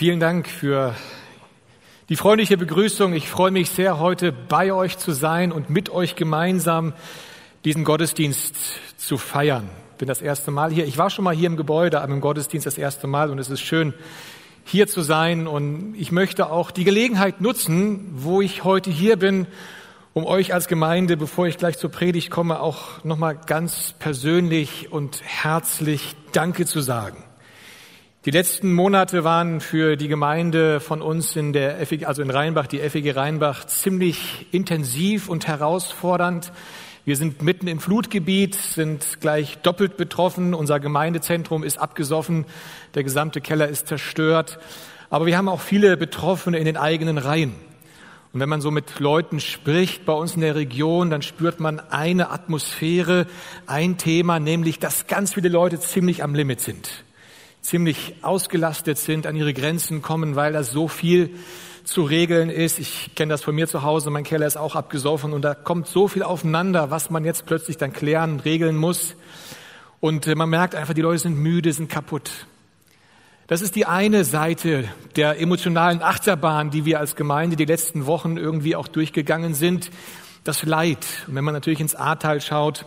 Vielen Dank für die freundliche Begrüßung. Ich freue mich sehr, heute bei euch zu sein und mit euch gemeinsam diesen Gottesdienst zu feiern. Bin das erste Mal hier. Ich war schon mal hier im Gebäude, aber im Gottesdienst das erste Mal und es ist schön, hier zu sein. Und ich möchte auch die Gelegenheit nutzen, wo ich heute hier bin, um euch als Gemeinde, bevor ich gleich zur Predigt komme, auch nochmal ganz persönlich und herzlich Danke zu sagen. Die letzten Monate waren für die Gemeinde von uns in der FEG, also in Rheinbach, die FEG Rheinbach, ziemlich intensiv und herausfordernd. Wir sind mitten im Flutgebiet, sind gleich doppelt betroffen. Unser Gemeindezentrum ist abgesoffen, der gesamte Keller ist zerstört. Aber wir haben auch viele Betroffene in den eigenen Reihen. Und wenn man so mit Leuten spricht bei uns in der Region, dann spürt man eine Atmosphäre, ein Thema, nämlich, dass ganz viele Leute ziemlich am Limit sind ziemlich ausgelastet sind, an ihre Grenzen kommen, weil das so viel zu regeln ist. Ich kenne das von mir zu Hause, mein Keller ist auch abgesoffen und da kommt so viel aufeinander, was man jetzt plötzlich dann klären, regeln muss. Und äh, man merkt einfach, die Leute sind müde, sind kaputt. Das ist die eine Seite der emotionalen Achterbahn, die wir als Gemeinde die letzten Wochen irgendwie auch durchgegangen sind. Das Leid. Und wenn man natürlich ins Ahrtal schaut,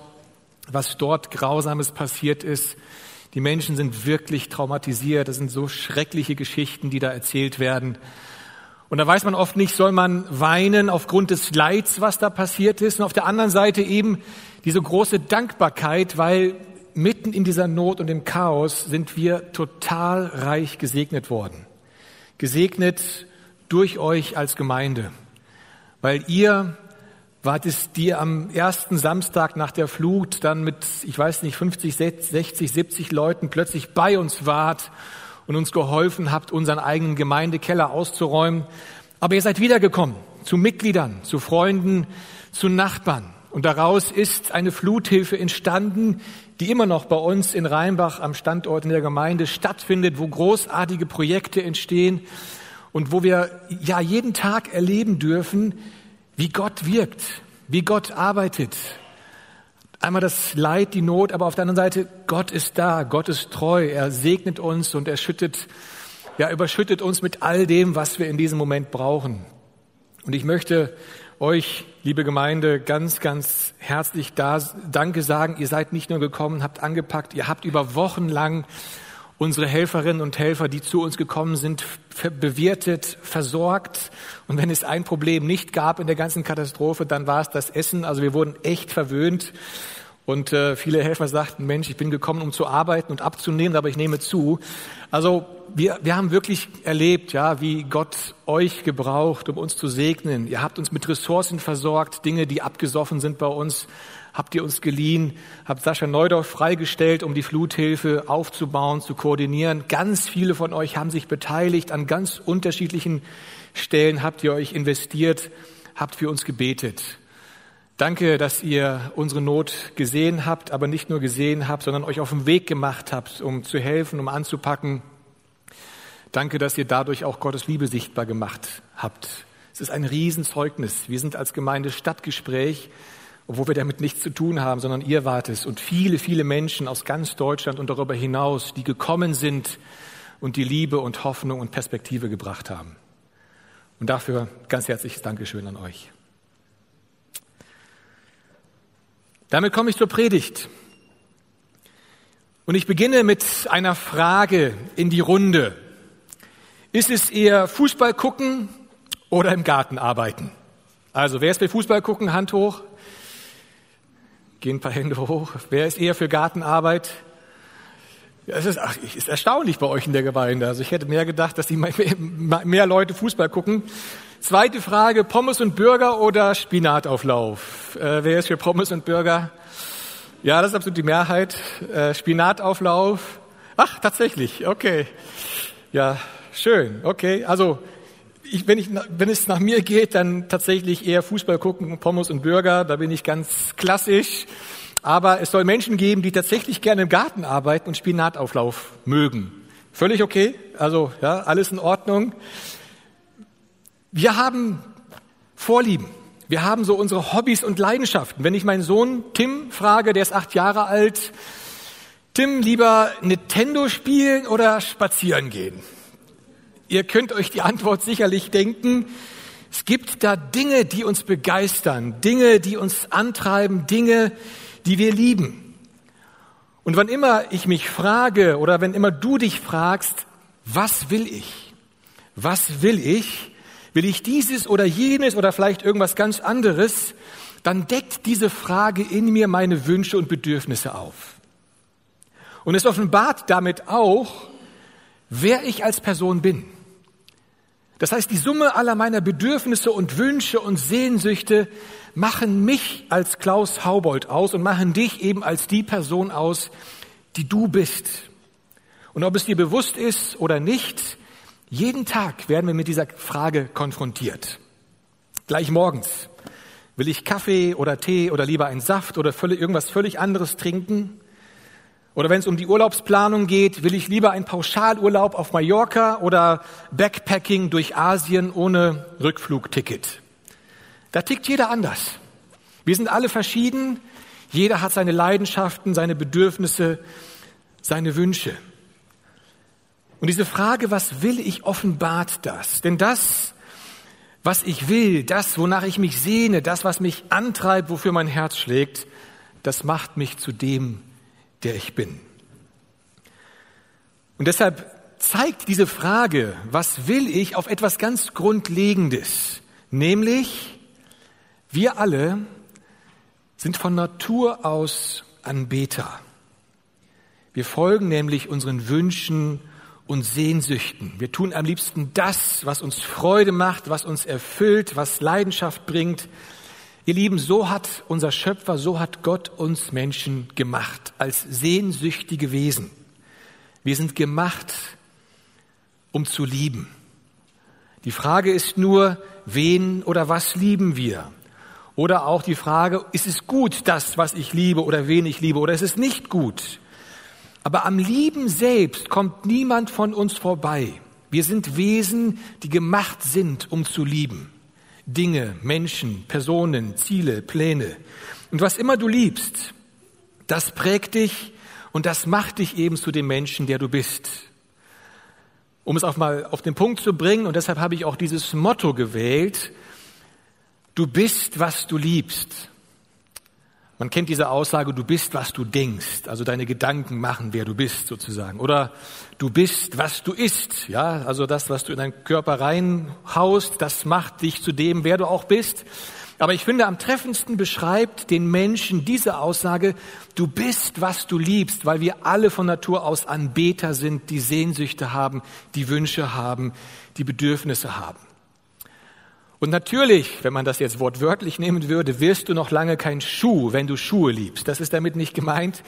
was dort Grausames passiert ist, die Menschen sind wirklich traumatisiert. Das sind so schreckliche Geschichten, die da erzählt werden. Und da weiß man oft nicht, soll man weinen aufgrund des Leids, was da passiert ist. Und auf der anderen Seite eben diese große Dankbarkeit, weil mitten in dieser Not und im Chaos sind wir total reich gesegnet worden. Gesegnet durch euch als Gemeinde, weil ihr war es dir am ersten Samstag nach der Flut dann mit, ich weiß nicht, 50, 60, 70 Leuten plötzlich bei uns wart und uns geholfen habt, unseren eigenen Gemeindekeller auszuräumen. Aber ihr seid wiedergekommen zu Mitgliedern, zu Freunden, zu Nachbarn. Und daraus ist eine Fluthilfe entstanden, die immer noch bei uns in Rheinbach am Standort in der Gemeinde stattfindet, wo großartige Projekte entstehen und wo wir ja jeden Tag erleben dürfen, wie Gott wirkt, wie Gott arbeitet. Einmal das Leid, die Not, aber auf der anderen Seite, Gott ist da, Gott ist treu, er segnet uns und er schüttet, ja, überschüttet uns mit all dem, was wir in diesem Moment brauchen. Und ich möchte euch, liebe Gemeinde, ganz, ganz herzlich da, Danke sagen. Ihr seid nicht nur gekommen, habt angepackt, ihr habt über Wochen lang unsere Helferinnen und Helfer, die zu uns gekommen sind, bewirtet, versorgt. Und wenn es ein Problem nicht gab in der ganzen Katastrophe, dann war es das Essen. Also wir wurden echt verwöhnt. Und äh, viele Helfer sagten, Mensch, ich bin gekommen, um zu arbeiten und abzunehmen, aber ich nehme zu. Also wir, wir haben wirklich erlebt, ja, wie Gott euch gebraucht, um uns zu segnen. Ihr habt uns mit Ressourcen versorgt, Dinge, die abgesoffen sind bei uns, habt ihr uns geliehen, habt Sascha Neudorf freigestellt, um die Fluthilfe aufzubauen, zu koordinieren. Ganz viele von euch haben sich beteiligt an ganz unterschiedlichen Stellen, habt ihr euch investiert, habt für uns gebetet. Danke, dass ihr unsere Not gesehen habt, aber nicht nur gesehen habt, sondern euch auf den Weg gemacht habt, um zu helfen, um anzupacken. Danke, dass ihr dadurch auch Gottes Liebe sichtbar gemacht habt. Es ist ein Riesenzeugnis. Wir sind als Gemeinde Stadtgespräch obwohl wir damit nichts zu tun haben, sondern ihr wart es und viele, viele Menschen aus ganz Deutschland und darüber hinaus, die gekommen sind und die Liebe und Hoffnung und Perspektive gebracht haben. Und dafür ganz herzliches Dankeschön an euch. Damit komme ich zur Predigt. Und ich beginne mit einer Frage in die Runde. Ist es eher Fußball gucken oder im Garten arbeiten? Also, wer ist für Fußball gucken? Hand hoch. Gehen ein paar Hände hoch. Wer ist eher für Gartenarbeit? Ja, es ist, ach, ist erstaunlich bei euch in der Gemeinde. Also ich hätte mehr gedacht, dass die mehr Leute Fußball gucken. Zweite Frage, Pommes und Burger oder Spinatauflauf? Äh, wer ist für Pommes und Burger? Ja, das ist absolut die Mehrheit. Äh, Spinatauflauf. Ach, tatsächlich, okay. Ja, schön, okay. Also ich, wenn, ich, wenn es nach mir geht, dann tatsächlich eher Fußball gucken, Pommes und Burger, da bin ich ganz klassisch. Aber es soll Menschen geben, die tatsächlich gerne im Garten arbeiten und Spinatauflauf mögen. Völlig okay, also ja, alles in Ordnung. Wir haben Vorlieben. Wir haben so unsere Hobbys und Leidenschaften. Wenn ich meinen Sohn Tim frage, der ist acht Jahre alt, Tim, lieber Nintendo spielen oder spazieren gehen? Ihr könnt euch die Antwort sicherlich denken. Es gibt da Dinge, die uns begeistern, Dinge, die uns antreiben, Dinge, die wir lieben. Und wann immer ich mich frage oder wenn immer du dich fragst, was will ich? Was will ich? Will ich dieses oder jenes oder vielleicht irgendwas ganz anderes? Dann deckt diese Frage in mir meine Wünsche und Bedürfnisse auf. Und es offenbart damit auch, wer ich als Person bin. Das heißt, die Summe aller meiner Bedürfnisse und Wünsche und Sehnsüchte machen mich als Klaus Haubold aus und machen dich eben als die Person aus, die du bist. Und ob es dir bewusst ist oder nicht, jeden Tag werden wir mit dieser Frage konfrontiert. Gleich morgens. Will ich Kaffee oder Tee oder lieber einen Saft oder irgendwas völlig anderes trinken? Oder wenn es um die Urlaubsplanung geht, will ich lieber einen Pauschalurlaub auf Mallorca oder Backpacking durch Asien ohne Rückflugticket? Da tickt jeder anders. Wir sind alle verschieden. Jeder hat seine Leidenschaften, seine Bedürfnisse, seine Wünsche. Und diese Frage, was will ich, offenbart das. Denn das, was ich will, das, wonach ich mich sehne, das, was mich antreibt, wofür mein Herz schlägt, das macht mich zu dem, der ich bin. Und deshalb zeigt diese Frage, was will ich, auf etwas ganz Grundlegendes, nämlich wir alle sind von Natur aus Anbeter. Wir folgen nämlich unseren Wünschen und Sehnsüchten. Wir tun am liebsten das, was uns Freude macht, was uns erfüllt, was Leidenschaft bringt. Ihr Lieben, so hat unser Schöpfer, so hat Gott uns Menschen gemacht, als sehnsüchtige Wesen. Wir sind gemacht, um zu lieben. Die Frage ist nur, wen oder was lieben wir? Oder auch die Frage, ist es gut, das, was ich liebe oder wen ich liebe, oder ist es nicht gut? Aber am Lieben selbst kommt niemand von uns vorbei. Wir sind Wesen, die gemacht sind, um zu lieben. Dinge, Menschen, Personen, Ziele, Pläne. Und was immer du liebst, das prägt dich und das macht dich eben zu dem Menschen, der du bist. Um es auch mal auf den Punkt zu bringen, und deshalb habe ich auch dieses Motto gewählt, du bist, was du liebst. Man kennt diese Aussage, du bist, was du denkst. Also deine Gedanken machen, wer du bist, sozusagen. Oder du bist, was du isst. Ja, also das, was du in deinen Körper reinhaust, das macht dich zu dem, wer du auch bist. Aber ich finde, am treffendsten beschreibt den Menschen diese Aussage, du bist, was du liebst, weil wir alle von Natur aus Anbeter sind, die Sehnsüchte haben, die Wünsche haben, die Bedürfnisse haben. Und natürlich, wenn man das jetzt wortwörtlich nehmen würde, wirst du noch lange kein Schuh, wenn du Schuhe liebst. Das ist damit nicht gemeint.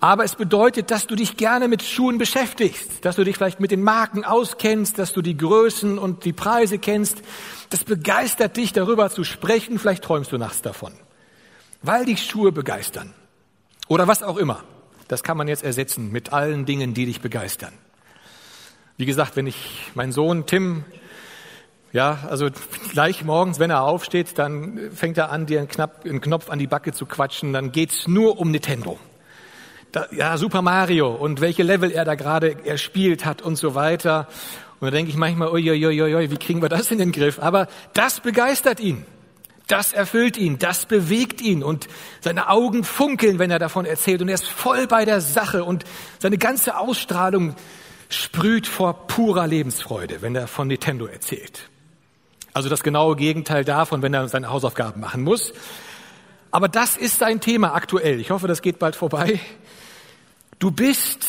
Aber es bedeutet, dass du dich gerne mit Schuhen beschäftigst, dass du dich vielleicht mit den Marken auskennst, dass du die Größen und die Preise kennst. Das begeistert dich, darüber zu sprechen. Vielleicht träumst du nachts davon, weil dich Schuhe begeistern. Oder was auch immer. Das kann man jetzt ersetzen mit allen Dingen, die dich begeistern. Wie gesagt, wenn ich meinen Sohn Tim ja, also gleich morgens, wenn er aufsteht, dann fängt er an, dir einen, Knapp, einen Knopf an die Backe zu quatschen. Dann geht's nur um Nintendo. Da, ja, Super Mario und welche Level er da gerade erspielt hat und so weiter. Und da denke ich manchmal, uiuiuiui, wie kriegen wir das in den Griff? Aber das begeistert ihn. Das erfüllt ihn, das bewegt ihn und seine Augen funkeln, wenn er davon erzählt und er ist voll bei der Sache und seine ganze Ausstrahlung sprüht vor purer Lebensfreude, wenn er von Nintendo erzählt. Also das genaue Gegenteil davon, wenn er seine Hausaufgaben machen muss. Aber das ist sein Thema aktuell. Ich hoffe, das geht bald vorbei. Du bist,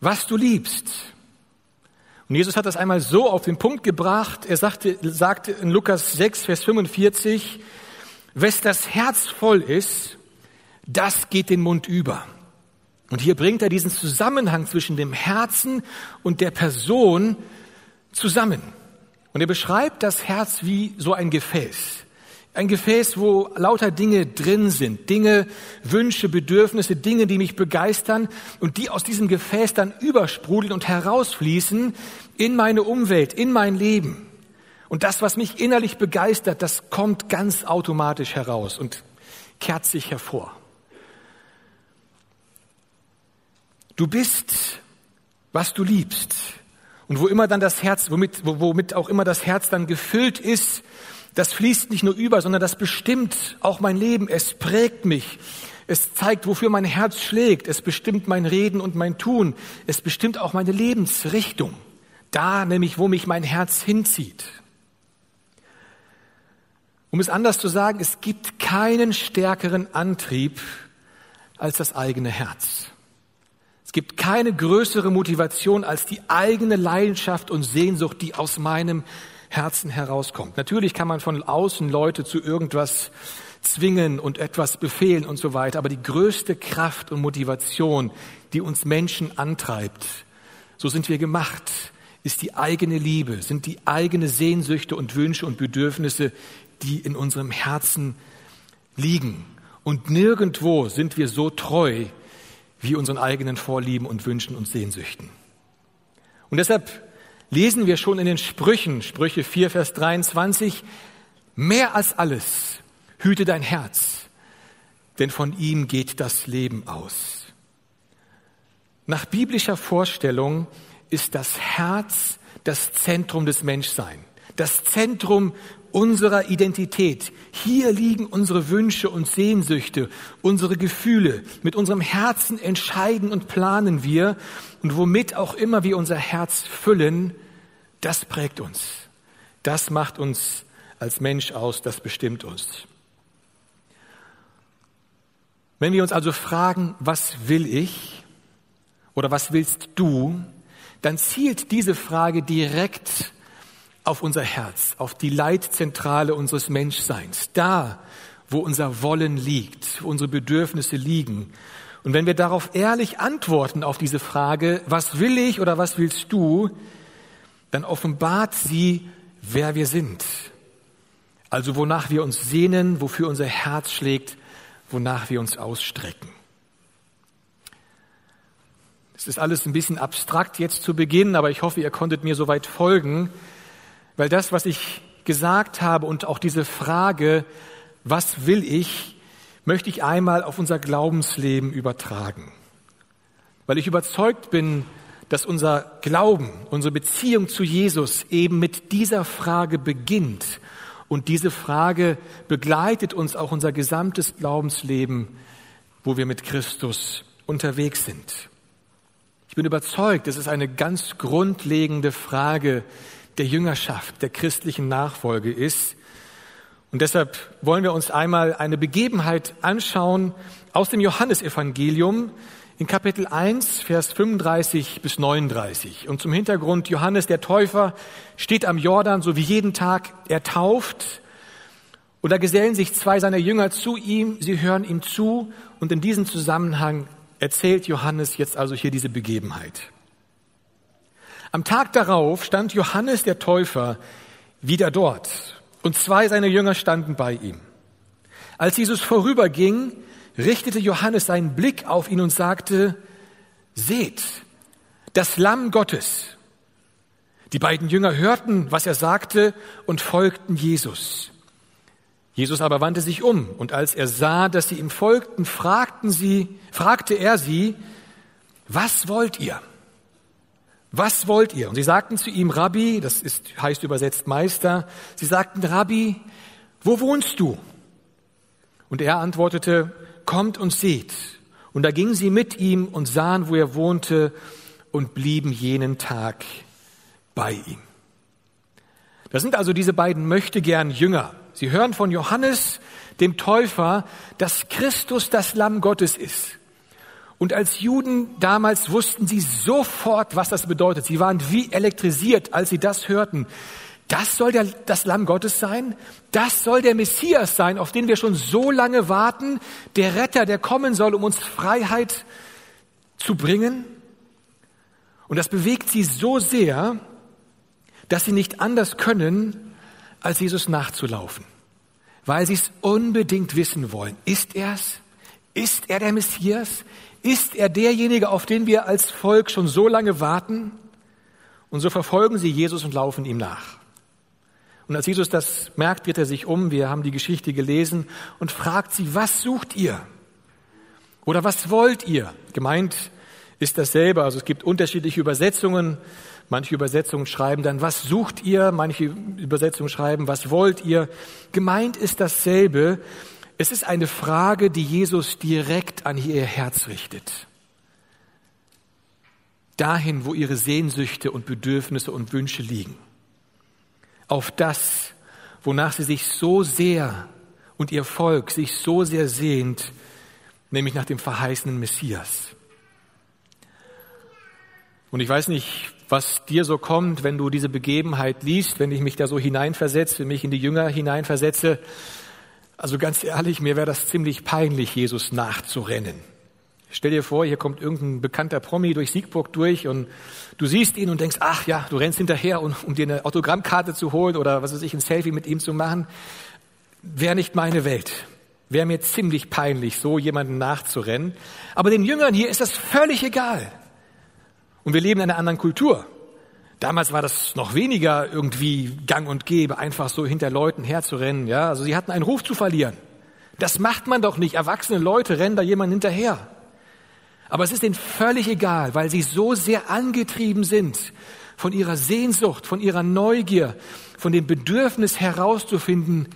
was du liebst. Und Jesus hat das einmal so auf den Punkt gebracht. Er sagte, sagte in Lukas 6, Vers 45, wes das Herz voll ist, das geht den Mund über. Und hier bringt er diesen Zusammenhang zwischen dem Herzen und der Person zusammen. Und er beschreibt das Herz wie so ein Gefäß. Ein Gefäß, wo lauter Dinge drin sind, Dinge, Wünsche, Bedürfnisse, Dinge, die mich begeistern und die aus diesem Gefäß dann übersprudeln und herausfließen in meine Umwelt, in mein Leben. Und das, was mich innerlich begeistert, das kommt ganz automatisch heraus und kehrt sich hervor. Du bist, was du liebst. Und wo immer dann das Herz, womit, womit auch immer das Herz dann gefüllt ist, das fließt nicht nur über, sondern das bestimmt auch mein Leben. Es prägt mich. Es zeigt, wofür mein Herz schlägt. Es bestimmt mein Reden und mein Tun. Es bestimmt auch meine Lebensrichtung. Da nämlich, wo mich mein Herz hinzieht. Um es anders zu sagen, es gibt keinen stärkeren Antrieb als das eigene Herz. Es gibt keine größere Motivation als die eigene Leidenschaft und Sehnsucht, die aus meinem Herzen herauskommt. Natürlich kann man von außen Leute zu irgendwas zwingen und etwas befehlen und so weiter, aber die größte Kraft und Motivation, die uns Menschen antreibt, so sind wir gemacht, ist die eigene Liebe, sind die eigene Sehnsüchte und Wünsche und Bedürfnisse, die in unserem Herzen liegen. Und nirgendwo sind wir so treu wie unseren eigenen Vorlieben und Wünschen und Sehnsüchten. Und deshalb lesen wir schon in den Sprüchen, Sprüche 4, Vers 23, mehr als alles hüte dein Herz, denn von ihm geht das Leben aus. Nach biblischer Vorstellung ist das Herz das Zentrum des Menschseins, das Zentrum unserer Identität. Hier liegen unsere Wünsche und Sehnsüchte, unsere Gefühle. Mit unserem Herzen entscheiden und planen wir. Und womit auch immer wir unser Herz füllen, das prägt uns. Das macht uns als Mensch aus, das bestimmt uns. Wenn wir uns also fragen, was will ich oder was willst du, dann zielt diese Frage direkt auf unser Herz, auf die Leitzentrale unseres Menschseins, da, wo unser Wollen liegt, wo unsere Bedürfnisse liegen. Und wenn wir darauf ehrlich antworten auf diese Frage, was will ich oder was willst du, dann offenbart sie, wer wir sind. Also wonach wir uns sehnen, wofür unser Herz schlägt, wonach wir uns ausstrecken. Es ist alles ein bisschen abstrakt jetzt zu Beginn, aber ich hoffe, ihr konntet mir soweit folgen. Weil das, was ich gesagt habe und auch diese Frage, was will ich, möchte ich einmal auf unser Glaubensleben übertragen. Weil ich überzeugt bin, dass unser Glauben, unsere Beziehung zu Jesus eben mit dieser Frage beginnt. Und diese Frage begleitet uns auch unser gesamtes Glaubensleben, wo wir mit Christus unterwegs sind. Ich bin überzeugt, es ist eine ganz grundlegende Frage, der Jüngerschaft, der christlichen Nachfolge ist. Und deshalb wollen wir uns einmal eine Begebenheit anschauen aus dem Johannesevangelium in Kapitel 1, Vers 35 bis 39. Und zum Hintergrund, Johannes der Täufer steht am Jordan, so wie jeden Tag, er tauft. Und da gesellen sich zwei seiner Jünger zu ihm, sie hören ihm zu und in diesem Zusammenhang erzählt Johannes jetzt also hier diese Begebenheit. Am Tag darauf stand Johannes der Täufer wieder dort und zwei seiner Jünger standen bei ihm. Als Jesus vorüberging, richtete Johannes seinen Blick auf ihn und sagte, Seht, das Lamm Gottes. Die beiden Jünger hörten, was er sagte und folgten Jesus. Jesus aber wandte sich um und als er sah, dass sie ihm folgten, fragten sie, fragte er sie, was wollt ihr? Was wollt ihr? Und sie sagten zu ihm, Rabbi, das ist, heißt übersetzt Meister, sie sagten, Rabbi, wo wohnst du? Und er antwortete, kommt und seht. Und da gingen sie mit ihm und sahen, wo er wohnte und blieben jenen Tag bei ihm. Das sind also diese beiden möchte gern Jünger. Sie hören von Johannes, dem Täufer, dass Christus das Lamm Gottes ist. Und als Juden damals wussten sie sofort, was das bedeutet. Sie waren wie elektrisiert, als sie das hörten. Das soll der, das Lamm Gottes sein? Das soll der Messias sein, auf den wir schon so lange warten? Der Retter, der kommen soll, um uns Freiheit zu bringen? Und das bewegt sie so sehr, dass sie nicht anders können, als Jesus nachzulaufen. Weil sie es unbedingt wissen wollen. Ist er's? Ist er der Messias? Ist er derjenige, auf den wir als Volk schon so lange warten? Und so verfolgen sie Jesus und laufen ihm nach. Und als Jesus das merkt, dreht er sich um, wir haben die Geschichte gelesen, und fragt sie, was sucht ihr? Oder was wollt ihr? Gemeint ist dasselbe, also es gibt unterschiedliche Übersetzungen. Manche Übersetzungen schreiben dann, was sucht ihr? Manche Übersetzungen schreiben, was wollt ihr? Gemeint ist dasselbe. Es ist eine Frage, die Jesus direkt an ihr Herz richtet. Dahin, wo ihre Sehnsüchte und Bedürfnisse und Wünsche liegen. Auf das, wonach sie sich so sehr und ihr Volk sich so sehr sehnt, nämlich nach dem verheißenen Messias. Und ich weiß nicht, was dir so kommt, wenn du diese Begebenheit liest, wenn ich mich da so hineinversetze, wenn mich in die Jünger hineinversetze. Also ganz ehrlich, mir wäre das ziemlich peinlich, Jesus nachzurennen. Stell dir vor, hier kommt irgendein bekannter Promi durch Siegburg durch und du siehst ihn und denkst, ach ja, du rennst hinterher, um, um dir eine Autogrammkarte zu holen oder was weiß ich, ein Selfie mit ihm zu machen. Wäre nicht meine Welt. Wäre mir ziemlich peinlich, so jemanden nachzurennen. Aber den Jüngern hier ist das völlig egal. Und wir leben in einer anderen Kultur. Damals war das noch weniger irgendwie gang und gäbe, einfach so hinter Leuten herzurennen. Ja, also sie hatten einen Ruf zu verlieren. Das macht man doch nicht. Erwachsene Leute rennen da jemand hinterher. Aber es ist ihnen völlig egal, weil sie so sehr angetrieben sind von ihrer Sehnsucht, von ihrer Neugier, von dem Bedürfnis herauszufinden,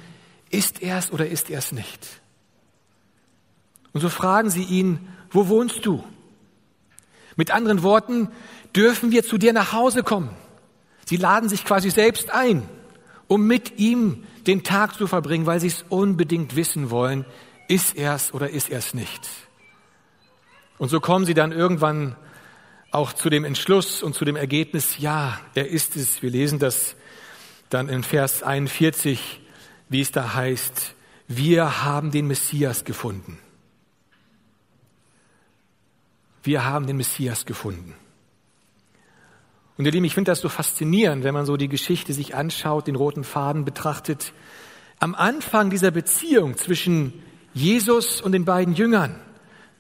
ist er es oder ist er es nicht. Und so fragen sie ihn, wo wohnst du? Mit anderen Worten, dürfen wir zu dir nach Hause kommen. Sie laden sich quasi selbst ein, um mit ihm den Tag zu verbringen, weil sie es unbedingt wissen wollen, ist er es oder ist er es nicht. Und so kommen sie dann irgendwann auch zu dem Entschluss und zu dem Ergebnis, ja, er ist es. Wir lesen das dann in Vers 41, wie es da heißt, wir haben den Messias gefunden. wir haben den Messias gefunden. Und ihr Lieben, ich finde das so faszinierend, wenn man so die Geschichte sich anschaut, den roten Faden betrachtet. Am Anfang dieser Beziehung zwischen Jesus und den beiden Jüngern,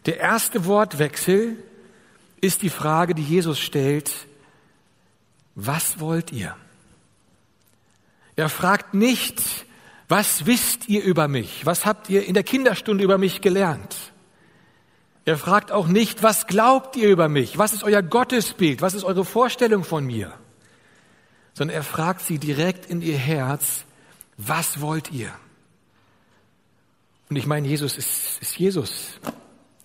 der erste Wortwechsel ist die Frage, die Jesus stellt, was wollt ihr? Er fragt nicht, was wisst ihr über mich? Was habt ihr in der Kinderstunde über mich gelernt? Er fragt auch nicht, was glaubt ihr über mich? Was ist euer Gottesbild? Was ist eure Vorstellung von mir? Sondern er fragt sie direkt in ihr Herz, was wollt ihr? Und ich meine, Jesus ist, ist Jesus.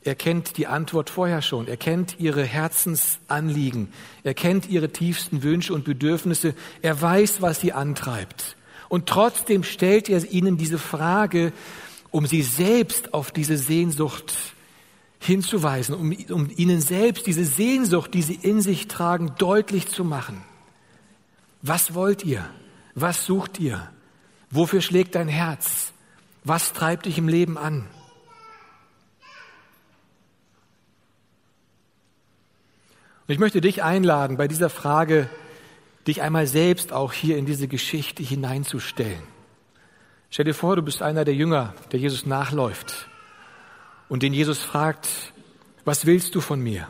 Er kennt die Antwort vorher schon. Er kennt ihre Herzensanliegen. Er kennt ihre tiefsten Wünsche und Bedürfnisse. Er weiß, was sie antreibt. Und trotzdem stellt er ihnen diese Frage, um sie selbst auf diese Sehnsucht hinzuweisen, um, um ihnen selbst diese Sehnsucht, die sie in sich tragen, deutlich zu machen. Was wollt ihr? Was sucht ihr? Wofür schlägt dein Herz? Was treibt dich im Leben an? Und ich möchte dich einladen, bei dieser Frage dich einmal selbst auch hier in diese Geschichte hineinzustellen. Stell dir vor, du bist einer der Jünger, der Jesus nachläuft und den Jesus fragt, was willst du von mir?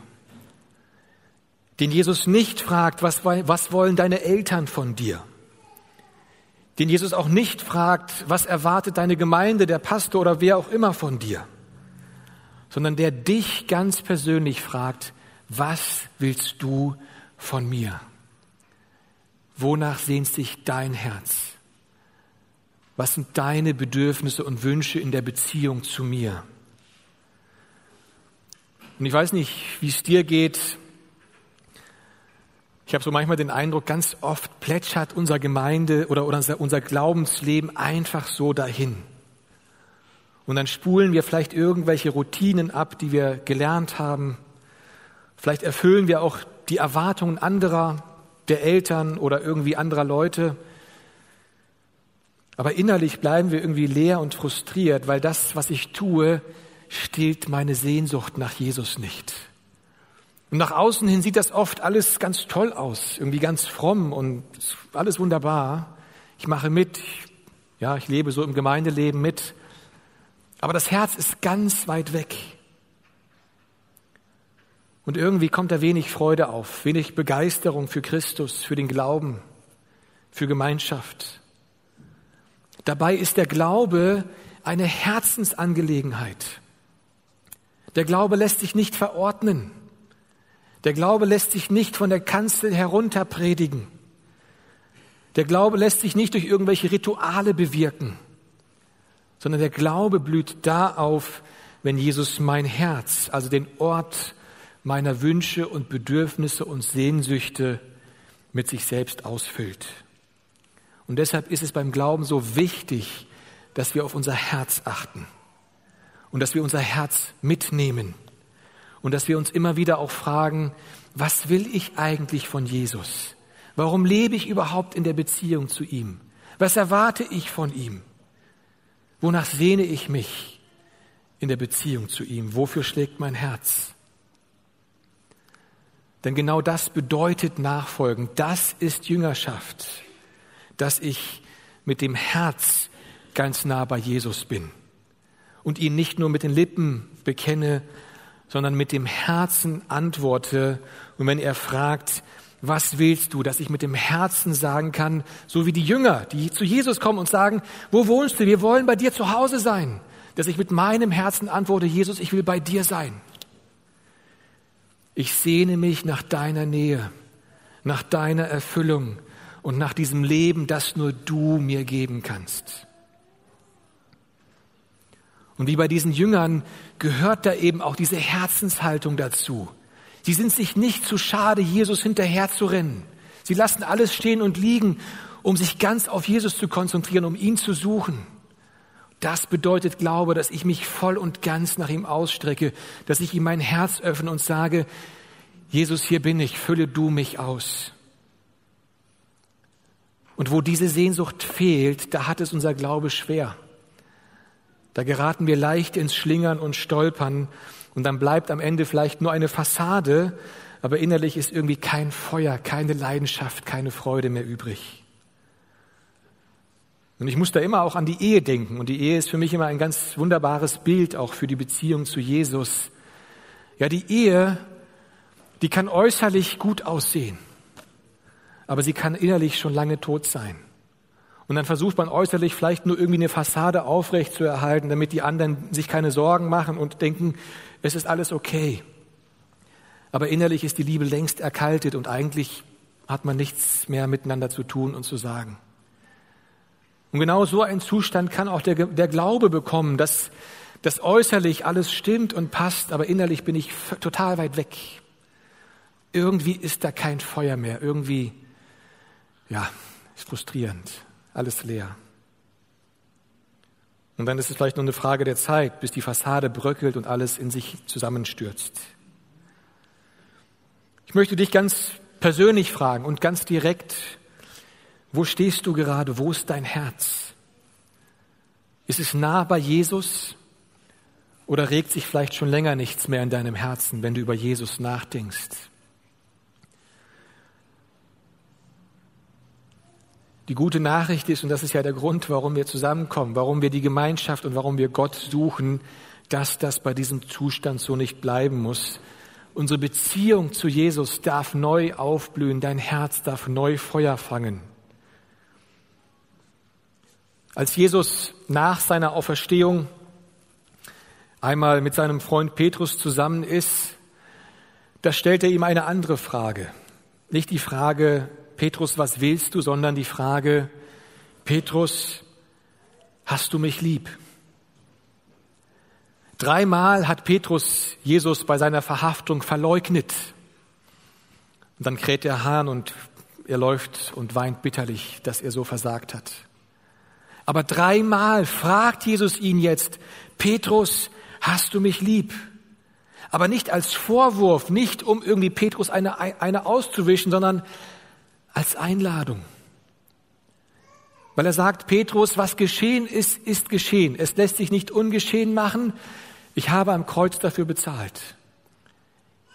Den Jesus nicht fragt, was, was wollen deine Eltern von dir? Den Jesus auch nicht fragt, was erwartet deine Gemeinde, der Pastor oder wer auch immer von dir? Sondern der dich ganz persönlich fragt, was willst du von mir? Wonach sehnt sich dein Herz? Was sind deine Bedürfnisse und Wünsche in der Beziehung zu mir? Und ich weiß nicht, wie es dir geht. Ich habe so manchmal den Eindruck, ganz oft plätschert unser Gemeinde oder unser, unser Glaubensleben einfach so dahin. Und dann spulen wir vielleicht irgendwelche Routinen ab, die wir gelernt haben. Vielleicht erfüllen wir auch die Erwartungen anderer, der Eltern oder irgendwie anderer Leute. Aber innerlich bleiben wir irgendwie leer und frustriert, weil das, was ich tue, stillt meine Sehnsucht nach Jesus nicht. Und nach außen hin sieht das oft alles ganz toll aus, irgendwie ganz fromm und alles wunderbar. Ich mache mit, ja, ich lebe so im Gemeindeleben mit. Aber das Herz ist ganz weit weg. Und irgendwie kommt da wenig Freude auf, wenig Begeisterung für Christus, für den Glauben, für Gemeinschaft. Dabei ist der Glaube eine Herzensangelegenheit. Der Glaube lässt sich nicht verordnen. Der Glaube lässt sich nicht von der Kanzel herunter predigen. Der Glaube lässt sich nicht durch irgendwelche Rituale bewirken, sondern der Glaube blüht da auf, wenn Jesus mein Herz, also den Ort meiner Wünsche und Bedürfnisse und Sehnsüchte mit sich selbst ausfüllt. Und deshalb ist es beim Glauben so wichtig, dass wir auf unser Herz achten und dass wir unser Herz mitnehmen und dass wir uns immer wieder auch fragen, was will ich eigentlich von Jesus? Warum lebe ich überhaupt in der Beziehung zu ihm? Was erwarte ich von ihm? Wonach sehne ich mich in der Beziehung zu ihm? Wofür schlägt mein Herz? Denn genau das bedeutet Nachfolgen. Das ist Jüngerschaft, dass ich mit dem Herz ganz nah bei Jesus bin und ihn nicht nur mit den Lippen bekenne, sondern mit dem Herzen antworte. Und wenn er fragt, was willst du, dass ich mit dem Herzen sagen kann, so wie die Jünger, die zu Jesus kommen und sagen, wo wohnst du? Wir wollen bei dir zu Hause sein. Dass ich mit meinem Herzen antworte, Jesus, ich will bei dir sein. Ich sehne mich nach deiner Nähe, nach deiner Erfüllung und nach diesem Leben, das nur du mir geben kannst. Und wie bei diesen Jüngern gehört da eben auch diese Herzenshaltung dazu. Sie sind sich nicht zu schade, Jesus hinterher zu rennen. Sie lassen alles stehen und liegen, um sich ganz auf Jesus zu konzentrieren, um ihn zu suchen. Das bedeutet Glaube, dass ich mich voll und ganz nach ihm ausstrecke, dass ich ihm mein Herz öffne und sage, Jesus, hier bin ich, fülle du mich aus. Und wo diese Sehnsucht fehlt, da hat es unser Glaube schwer. Da geraten wir leicht ins Schlingern und Stolpern und dann bleibt am Ende vielleicht nur eine Fassade, aber innerlich ist irgendwie kein Feuer, keine Leidenschaft, keine Freude mehr übrig. Und ich muss da immer auch an die Ehe denken. Und die Ehe ist für mich immer ein ganz wunderbares Bild auch für die Beziehung zu Jesus. Ja, die Ehe, die kann äußerlich gut aussehen, aber sie kann innerlich schon lange tot sein. Und dann versucht man äußerlich vielleicht nur irgendwie eine Fassade aufrecht zu erhalten, damit die anderen sich keine Sorgen machen und denken, es ist alles okay. Aber innerlich ist die Liebe längst erkaltet und eigentlich hat man nichts mehr miteinander zu tun und zu sagen. Und genau so ein Zustand kann auch der, der Glaube bekommen, dass das äußerlich alles stimmt und passt, aber innerlich bin ich total weit weg. Irgendwie ist da kein Feuer mehr. Irgendwie, ja, ist frustrierend alles leer. Und dann ist es vielleicht nur eine Frage der Zeit, bis die Fassade bröckelt und alles in sich zusammenstürzt. Ich möchte dich ganz persönlich fragen und ganz direkt, wo stehst du gerade? Wo ist dein Herz? Ist es nah bei Jesus? Oder regt sich vielleicht schon länger nichts mehr in deinem Herzen, wenn du über Jesus nachdenkst? Die gute Nachricht ist, und das ist ja der Grund, warum wir zusammenkommen, warum wir die Gemeinschaft und warum wir Gott suchen, dass das bei diesem Zustand so nicht bleiben muss. Unsere Beziehung zu Jesus darf neu aufblühen, dein Herz darf neu Feuer fangen. Als Jesus nach seiner Auferstehung einmal mit seinem Freund Petrus zusammen ist, da stellt er ihm eine andere Frage. Nicht die Frage, Petrus, was willst du, sondern die Frage, Petrus, hast du mich lieb? Dreimal hat Petrus Jesus bei seiner Verhaftung verleugnet. Und dann kräht der Hahn und er läuft und weint bitterlich, dass er so versagt hat. Aber dreimal fragt Jesus ihn jetzt, Petrus, hast du mich lieb? Aber nicht als Vorwurf, nicht um irgendwie Petrus eine, eine auszuwischen, sondern als Einladung. Weil er sagt, Petrus, was geschehen ist, ist geschehen. Es lässt sich nicht ungeschehen machen. Ich habe am Kreuz dafür bezahlt.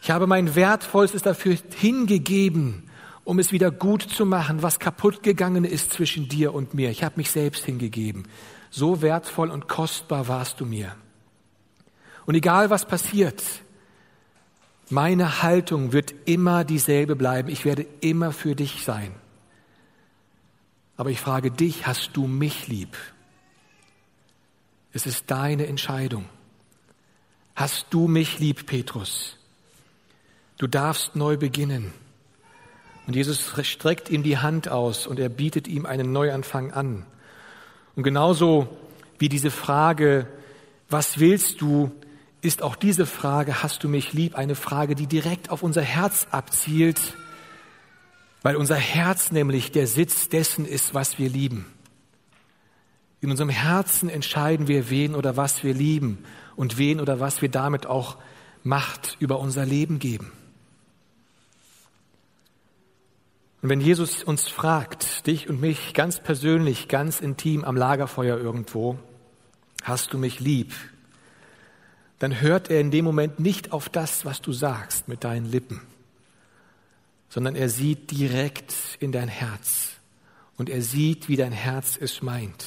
Ich habe mein Wertvollstes dafür hingegeben, um es wieder gut zu machen, was kaputt gegangen ist zwischen dir und mir. Ich habe mich selbst hingegeben. So wertvoll und kostbar warst du mir. Und egal was passiert, meine Haltung wird immer dieselbe bleiben. Ich werde immer für dich sein. Aber ich frage dich, hast du mich lieb? Es ist deine Entscheidung. Hast du mich lieb, Petrus? Du darfst neu beginnen. Und Jesus streckt ihm die Hand aus und er bietet ihm einen Neuanfang an. Und genauso wie diese Frage, was willst du, ist auch diese Frage, hast du mich lieb, eine Frage, die direkt auf unser Herz abzielt, weil unser Herz nämlich der Sitz dessen ist, was wir lieben. In unserem Herzen entscheiden wir, wen oder was wir lieben und wen oder was wir damit auch Macht über unser Leben geben. Und wenn Jesus uns fragt, dich und mich ganz persönlich, ganz intim am Lagerfeuer irgendwo, hast du mich lieb, dann hört er in dem Moment nicht auf das, was du sagst mit deinen Lippen, sondern er sieht direkt in dein Herz und er sieht, wie dein Herz es meint.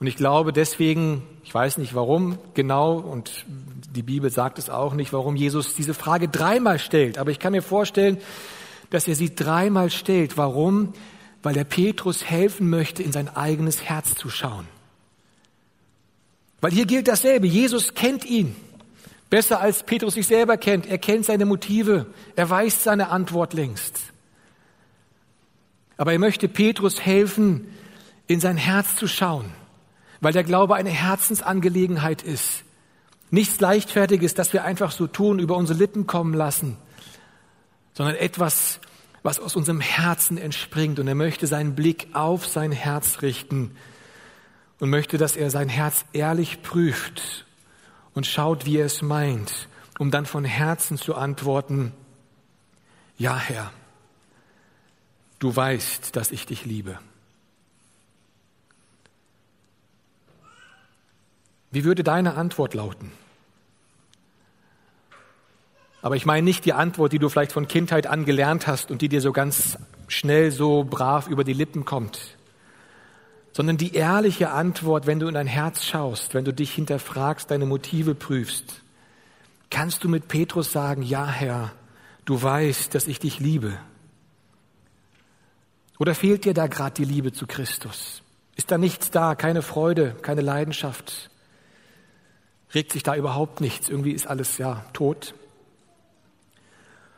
Und ich glaube deswegen, ich weiß nicht warum genau, und die Bibel sagt es auch nicht, warum Jesus diese Frage dreimal stellt, aber ich kann mir vorstellen, dass er sie dreimal stellt. Warum? Weil er Petrus helfen möchte, in sein eigenes Herz zu schauen. Weil hier gilt dasselbe. Jesus kennt ihn. Besser als Petrus sich selber kennt. Er kennt seine Motive. Er weiß seine Antwort längst. Aber er möchte Petrus helfen, in sein Herz zu schauen, weil der Glaube eine Herzensangelegenheit ist. Nichts Leichtfertiges, das wir einfach so tun, über unsere Lippen kommen lassen, sondern etwas, was aus unserem Herzen entspringt. Und er möchte seinen Blick auf sein Herz richten und möchte, dass er sein Herz ehrlich prüft und schaut, wie er es meint, um dann von Herzen zu antworten, ja Herr, du weißt, dass ich dich liebe. Wie würde deine Antwort lauten? Aber ich meine nicht die Antwort, die du vielleicht von Kindheit an gelernt hast und die dir so ganz schnell so brav über die Lippen kommt, sondern die ehrliche Antwort, wenn du in dein Herz schaust, wenn du dich hinterfragst, deine Motive prüfst. Kannst du mit Petrus sagen, ja Herr, du weißt, dass ich dich liebe? Oder fehlt dir da gerade die Liebe zu Christus? Ist da nichts da, keine Freude, keine Leidenschaft? Regt sich da überhaupt nichts? Irgendwie ist alles ja tot.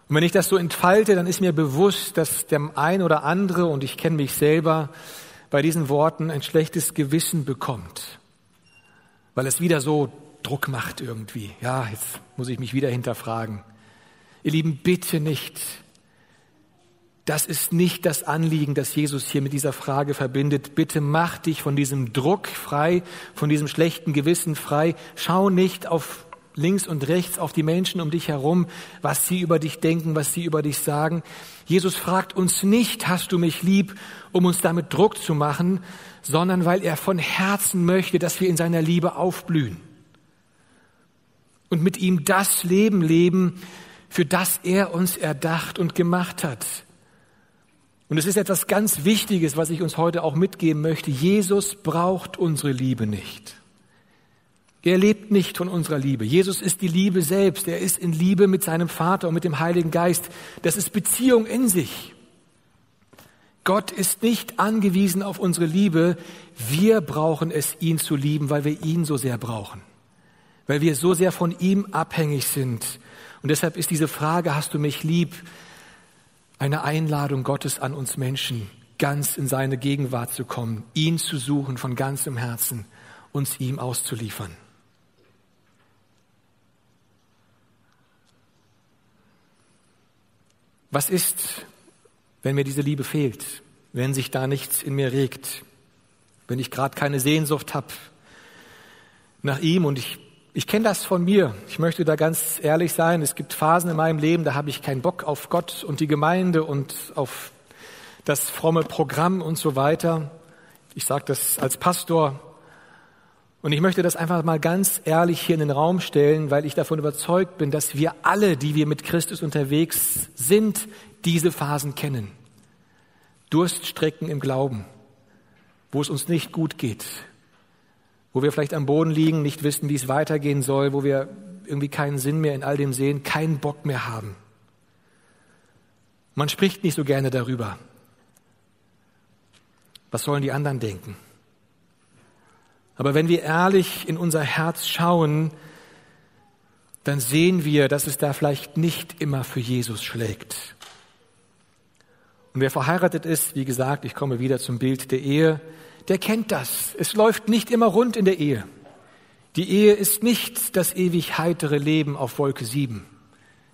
Und wenn ich das so entfalte, dann ist mir bewusst, dass der ein oder andere, und ich kenne mich selber, bei diesen Worten ein schlechtes Gewissen bekommt, weil es wieder so Druck macht irgendwie. Ja, jetzt muss ich mich wieder hinterfragen. Ihr Lieben, bitte nicht. Das ist nicht das Anliegen, das Jesus hier mit dieser Frage verbindet. Bitte mach dich von diesem Druck frei, von diesem schlechten Gewissen frei. Schau nicht auf links und rechts auf die Menschen um dich herum, was sie über dich denken, was sie über dich sagen. Jesus fragt uns nicht, hast du mich lieb, um uns damit Druck zu machen, sondern weil er von Herzen möchte, dass wir in seiner Liebe aufblühen und mit ihm das Leben leben, für das er uns erdacht und gemacht hat. Und es ist etwas ganz Wichtiges, was ich uns heute auch mitgeben möchte. Jesus braucht unsere Liebe nicht. Er lebt nicht von unserer Liebe. Jesus ist die Liebe selbst. Er ist in Liebe mit seinem Vater und mit dem Heiligen Geist. Das ist Beziehung in sich. Gott ist nicht angewiesen auf unsere Liebe. Wir brauchen es, ihn zu lieben, weil wir ihn so sehr brauchen. Weil wir so sehr von ihm abhängig sind. Und deshalb ist diese Frage, hast du mich lieb, eine Einladung Gottes an uns Menschen, ganz in seine Gegenwart zu kommen, ihn zu suchen von ganzem Herzen, uns ihm auszuliefern. Was ist, wenn mir diese Liebe fehlt, wenn sich da nichts in mir regt, wenn ich gerade keine Sehnsucht habe nach ihm und ich ich kenne das von mir. Ich möchte da ganz ehrlich sein. Es gibt Phasen in meinem Leben, da habe ich keinen Bock auf Gott und die Gemeinde und auf das fromme Programm und so weiter. Ich sage das als Pastor. Und ich möchte das einfach mal ganz ehrlich hier in den Raum stellen, weil ich davon überzeugt bin, dass wir alle, die wir mit Christus unterwegs sind, diese Phasen kennen. Durststrecken im Glauben, wo es uns nicht gut geht, wo wir vielleicht am Boden liegen, nicht wissen, wie es weitergehen soll, wo wir irgendwie keinen Sinn mehr in all dem sehen, keinen Bock mehr haben. Man spricht nicht so gerne darüber. Was sollen die anderen denken? Aber wenn wir ehrlich in unser Herz schauen, dann sehen wir, dass es da vielleicht nicht immer für Jesus schlägt. Und wer verheiratet ist, wie gesagt, ich komme wieder zum Bild der Ehe, der kennt das. Es läuft nicht immer rund in der Ehe. Die Ehe ist nicht das ewig heitere Leben auf Wolke 7.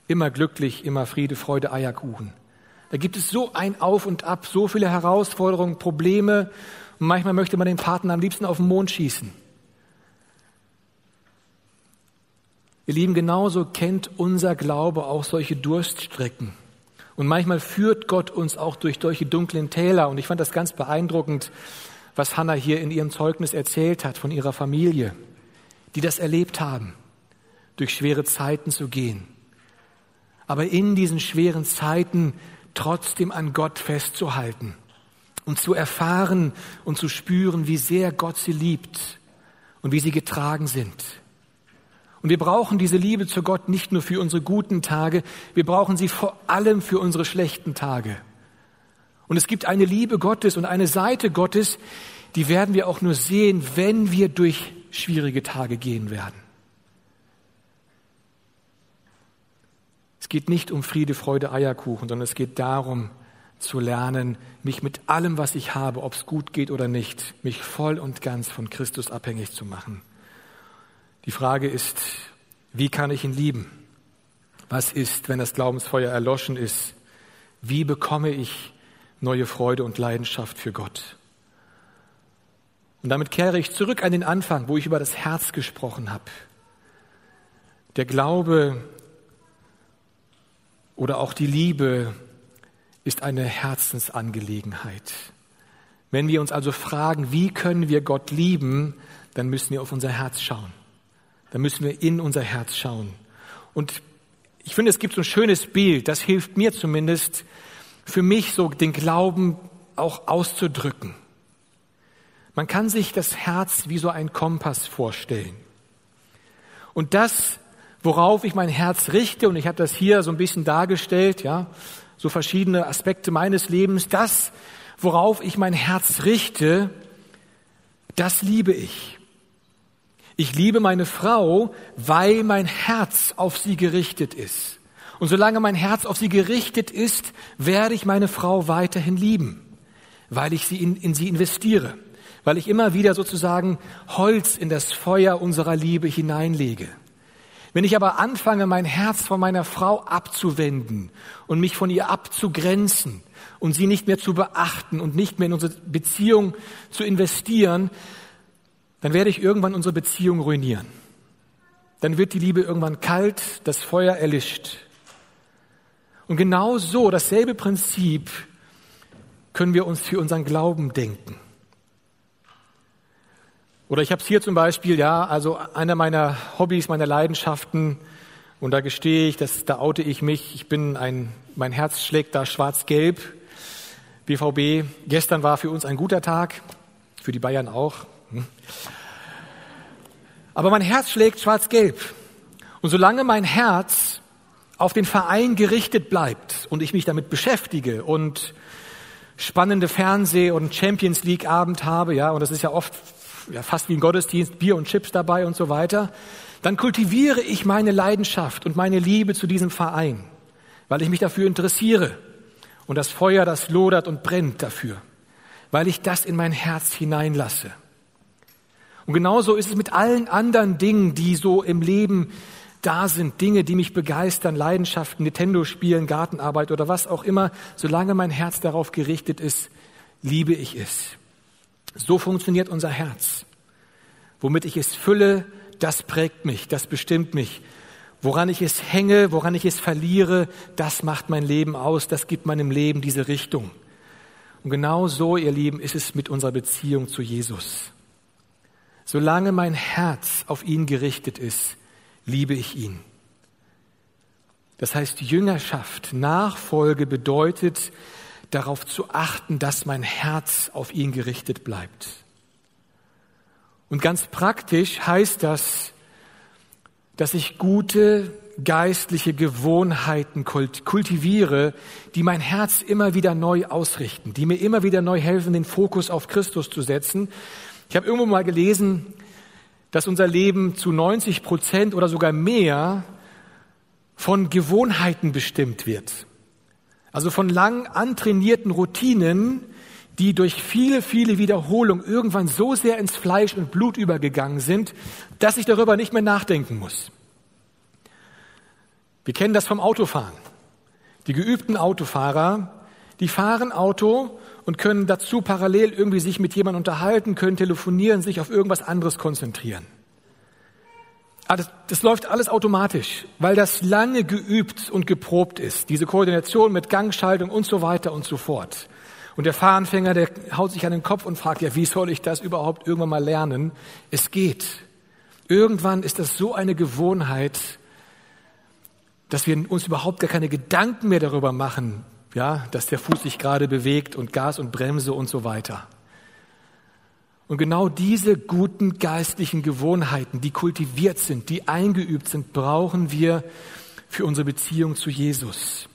Immer glücklich, immer Friede, Freude, Eierkuchen. Da gibt es so ein Auf und Ab, so viele Herausforderungen, Probleme. Manchmal möchte man den Partner am liebsten auf den Mond schießen. Ihr Lieben, genauso kennt unser Glaube auch solche Durststrecken. Und manchmal führt Gott uns auch durch solche dunklen Täler. Und ich fand das ganz beeindruckend, was Hannah hier in ihrem Zeugnis erzählt hat von ihrer Familie, die das erlebt haben, durch schwere Zeiten zu gehen. Aber in diesen schweren Zeiten trotzdem an Gott festzuhalten und zu erfahren und zu spüren, wie sehr Gott sie liebt und wie sie getragen sind. Und wir brauchen diese Liebe zu Gott nicht nur für unsere guten Tage, wir brauchen sie vor allem für unsere schlechten Tage. Und es gibt eine Liebe Gottes und eine Seite Gottes, die werden wir auch nur sehen, wenn wir durch schwierige Tage gehen werden. Es geht nicht um Friede, Freude, Eierkuchen, sondern es geht darum zu lernen, mich mit allem, was ich habe, ob es gut geht oder nicht, mich voll und ganz von Christus abhängig zu machen. Die Frage ist, wie kann ich ihn lieben? Was ist, wenn das Glaubensfeuer erloschen ist? Wie bekomme ich neue Freude und Leidenschaft für Gott? Und damit kehre ich zurück an den Anfang, wo ich über das Herz gesprochen habe. Der Glaube oder auch die Liebe ist eine Herzensangelegenheit. Wenn wir uns also fragen, wie können wir Gott lieben, dann müssen wir auf unser Herz schauen. Dann müssen wir in unser Herz schauen. Und ich finde, es gibt so ein schönes Bild, das hilft mir zumindest, für mich so den Glauben auch auszudrücken. Man kann sich das Herz wie so ein Kompass vorstellen. Und das, worauf ich mein Herz richte, und ich habe das hier so ein bisschen dargestellt, ja, so verschiedene Aspekte meines Lebens, das, worauf ich mein Herz richte, das liebe ich. Ich liebe meine Frau, weil mein Herz auf sie gerichtet ist. Und solange mein Herz auf sie gerichtet ist, werde ich meine Frau weiterhin lieben, weil ich sie in, in sie investiere, weil ich immer wieder sozusagen Holz in das Feuer unserer Liebe hineinlege. Wenn ich aber anfange, mein Herz von meiner Frau abzuwenden und mich von ihr abzugrenzen und sie nicht mehr zu beachten und nicht mehr in unsere Beziehung zu investieren, dann werde ich irgendwann unsere Beziehung ruinieren. Dann wird die Liebe irgendwann kalt, das Feuer erlischt. Und genau so, dasselbe Prinzip können wir uns für unseren Glauben denken. Oder ich habe es hier zum Beispiel, ja, also einer meiner Hobbys, meiner Leidenschaften, und da gestehe ich, dass, da oute ich mich, ich bin ein, mein Herz schlägt da schwarz-gelb. BVB, gestern war für uns ein guter Tag, für die Bayern auch. Hm? Aber mein Herz schlägt schwarz-gelb. Und solange mein Herz auf den Verein gerichtet bleibt und ich mich damit beschäftige und spannende Fernseh- und Champions League Abend habe, ja, und das ist ja oft ja, fast wie ein Gottesdienst, Bier und Chips dabei und so weiter, dann kultiviere ich meine Leidenschaft und meine Liebe zu diesem Verein, weil ich mich dafür interessiere und das Feuer, das lodert und brennt dafür, weil ich das in mein Herz hineinlasse. Und genauso ist es mit allen anderen Dingen, die so im Leben da sind, Dinge, die mich begeistern, Leidenschaften, Nintendo spielen, Gartenarbeit oder was auch immer, solange mein Herz darauf gerichtet ist, liebe ich es. So funktioniert unser Herz. Womit ich es fülle, das prägt mich, das bestimmt mich. Woran ich es hänge, woran ich es verliere, das macht mein Leben aus, das gibt meinem Leben diese Richtung. Und genau so, ihr Lieben, ist es mit unserer Beziehung zu Jesus. Solange mein Herz auf ihn gerichtet ist, liebe ich ihn. Das heißt, Jüngerschaft, Nachfolge bedeutet, darauf zu achten, dass mein Herz auf ihn gerichtet bleibt. Und ganz praktisch heißt das, dass ich gute geistliche Gewohnheiten kultiviere, die mein Herz immer wieder neu ausrichten, die mir immer wieder neu helfen, den Fokus auf Christus zu setzen, ich habe irgendwo mal gelesen, dass unser Leben zu 90 Prozent oder sogar mehr von Gewohnheiten bestimmt wird. Also von lang antrainierten Routinen, die durch viele, viele Wiederholungen irgendwann so sehr ins Fleisch und Blut übergegangen sind, dass ich darüber nicht mehr nachdenken muss. Wir kennen das vom Autofahren. Die geübten Autofahrer, die fahren Auto und können dazu parallel irgendwie sich mit jemandem unterhalten, können telefonieren, sich auf irgendwas anderes konzentrieren. Aber das, das läuft alles automatisch, weil das lange geübt und geprobt ist. Diese Koordination mit Gangschaltung und so weiter und so fort. Und der Fahranfänger, der haut sich an den Kopf und fragt, ja, wie soll ich das überhaupt irgendwann mal lernen? Es geht. Irgendwann ist das so eine Gewohnheit, dass wir uns überhaupt gar keine Gedanken mehr darüber machen, ja, dass der Fuß sich gerade bewegt und Gas und Bremse und so weiter. Und genau diese guten geistlichen Gewohnheiten, die kultiviert sind, die eingeübt sind, brauchen wir für unsere Beziehung zu Jesus.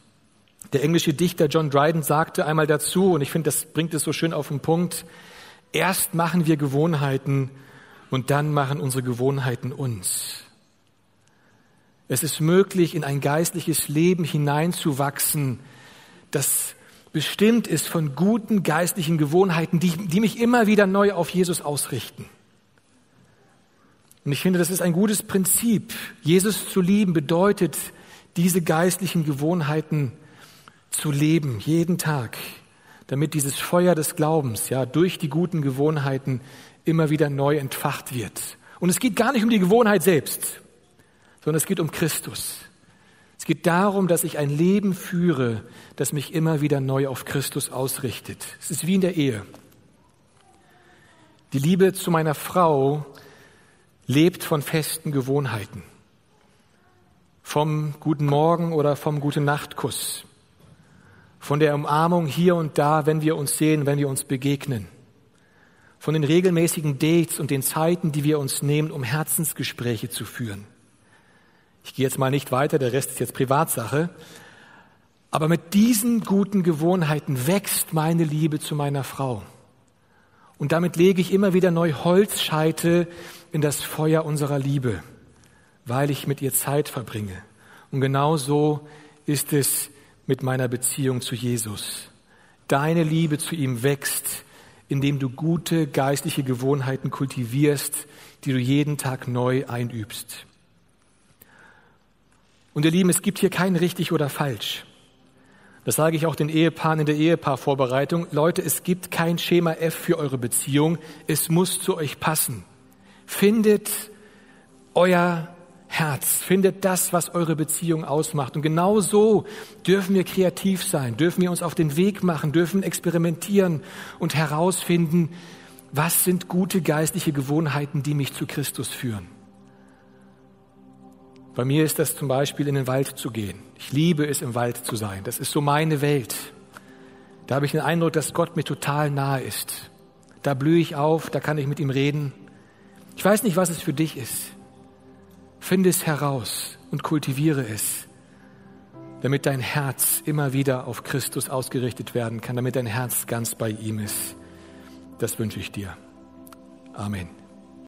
Der englische Dichter John Dryden sagte einmal dazu, und ich finde, das bringt es so schön auf den Punkt, erst machen wir Gewohnheiten und dann machen unsere Gewohnheiten uns. Es ist möglich, in ein geistliches Leben hineinzuwachsen, das bestimmt ist von guten geistlichen Gewohnheiten, die, die mich immer wieder neu auf Jesus ausrichten. Und ich finde, das ist ein gutes Prinzip. Jesus zu lieben bedeutet, diese geistlichen Gewohnheiten zu leben, jeden Tag, damit dieses Feuer des Glaubens, ja, durch die guten Gewohnheiten immer wieder neu entfacht wird. Und es geht gar nicht um die Gewohnheit selbst, sondern es geht um Christus. Es geht darum, dass ich ein Leben führe, das mich immer wieder neu auf Christus ausrichtet. Es ist wie in der Ehe. Die Liebe zu meiner Frau lebt von festen Gewohnheiten. Vom guten Morgen oder vom guten Nachtkuss. Von der Umarmung hier und da, wenn wir uns sehen, wenn wir uns begegnen. Von den regelmäßigen Dates und den Zeiten, die wir uns nehmen, um Herzensgespräche zu führen. Ich gehe jetzt mal nicht weiter, der Rest ist jetzt Privatsache. Aber mit diesen guten Gewohnheiten wächst meine Liebe zu meiner Frau. Und damit lege ich immer wieder neu Holzscheite in das Feuer unserer Liebe, weil ich mit ihr Zeit verbringe. Und genau so ist es mit meiner Beziehung zu Jesus. Deine Liebe zu ihm wächst, indem du gute geistliche Gewohnheiten kultivierst, die du jeden Tag neu einübst. Und ihr Lieben, es gibt hier kein richtig oder falsch. Das sage ich auch den Ehepaaren in der Ehepaarvorbereitung. Leute, es gibt kein Schema F für eure Beziehung. Es muss zu euch passen. Findet euer Herz, findet das, was eure Beziehung ausmacht. Und genau so dürfen wir kreativ sein, dürfen wir uns auf den Weg machen, dürfen experimentieren und herausfinden, was sind gute geistliche Gewohnheiten, die mich zu Christus führen. Bei mir ist das zum Beispiel in den Wald zu gehen. Ich liebe es, im Wald zu sein. Das ist so meine Welt. Da habe ich den Eindruck, dass Gott mir total nahe ist. Da blühe ich auf, da kann ich mit ihm reden. Ich weiß nicht, was es für dich ist. Finde es heraus und kultiviere es, damit dein Herz immer wieder auf Christus ausgerichtet werden kann, damit dein Herz ganz bei ihm ist. Das wünsche ich dir. Amen.